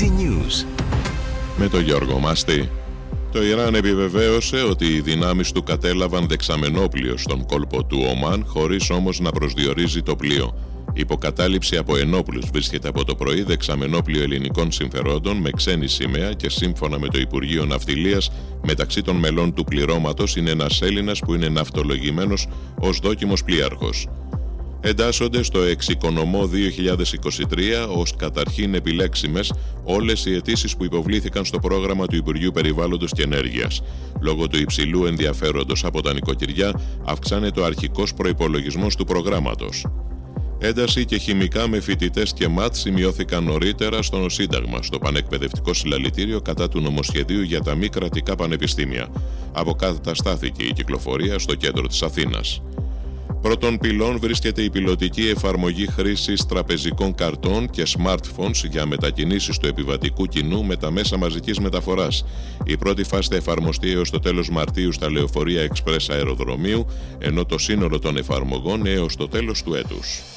News. Με τον Γιώργο Μάστη. Το Ιράν επιβεβαίωσε ότι οι δυνάμεις του κατέλαβαν δεξαμενόπλιο στον κόλπο του Ομάν χωρίς όμως να προσδιορίζει το πλοίο. Υποκατάληψη από ενόπλους βρίσκεται από το πρωί δεξαμενόπλιο ελληνικών συμφερόντων με ξένη σημαία και σύμφωνα με το Υπουργείο Ναυτιλίας μεταξύ των μελών του πληρώματος είναι ένας Έλληνας που είναι ναυτολογημένος ως δόκιμος πλοίαρχος εντάσσονται στο εξοικονομώ 2023 ως καταρχήν επιλέξιμες όλες οι αιτήσεις που υποβλήθηκαν στο πρόγραμμα του Υπουργείου Περιβάλλοντος και Ενέργειας. Λόγω του υψηλού ενδιαφέροντος από τα νοικοκυριά αυξάνεται ο αρχικός προϋπολογισμός του προγράμματος. Ένταση και χημικά με φοιτητές και ΜΑΤ σημειώθηκαν νωρίτερα στο Σύνταγμα, στο Πανεκπαιδευτικό Συλλαλητήριο κατά του νομοσχεδίου για τα μη κρατικά πανεπιστήμια. Αποκαταστάθηκε η κυκλοφορία στο κέντρο της Αθήνας. Πρώτον πυλών βρίσκεται η πιλωτική εφαρμογή χρήσης τραπεζικών καρτών και smartphones για μετακινήσεις του επιβατικού κοινού με τα μέσα μαζικής μεταφοράς. Η πρώτη φάση θα εφαρμοστεί έως το τέλος Μαρτίου στα λεωφορεία Express αεροδρομίου, ενώ το σύνολο των εφαρμογών έως το τέλος του έτους.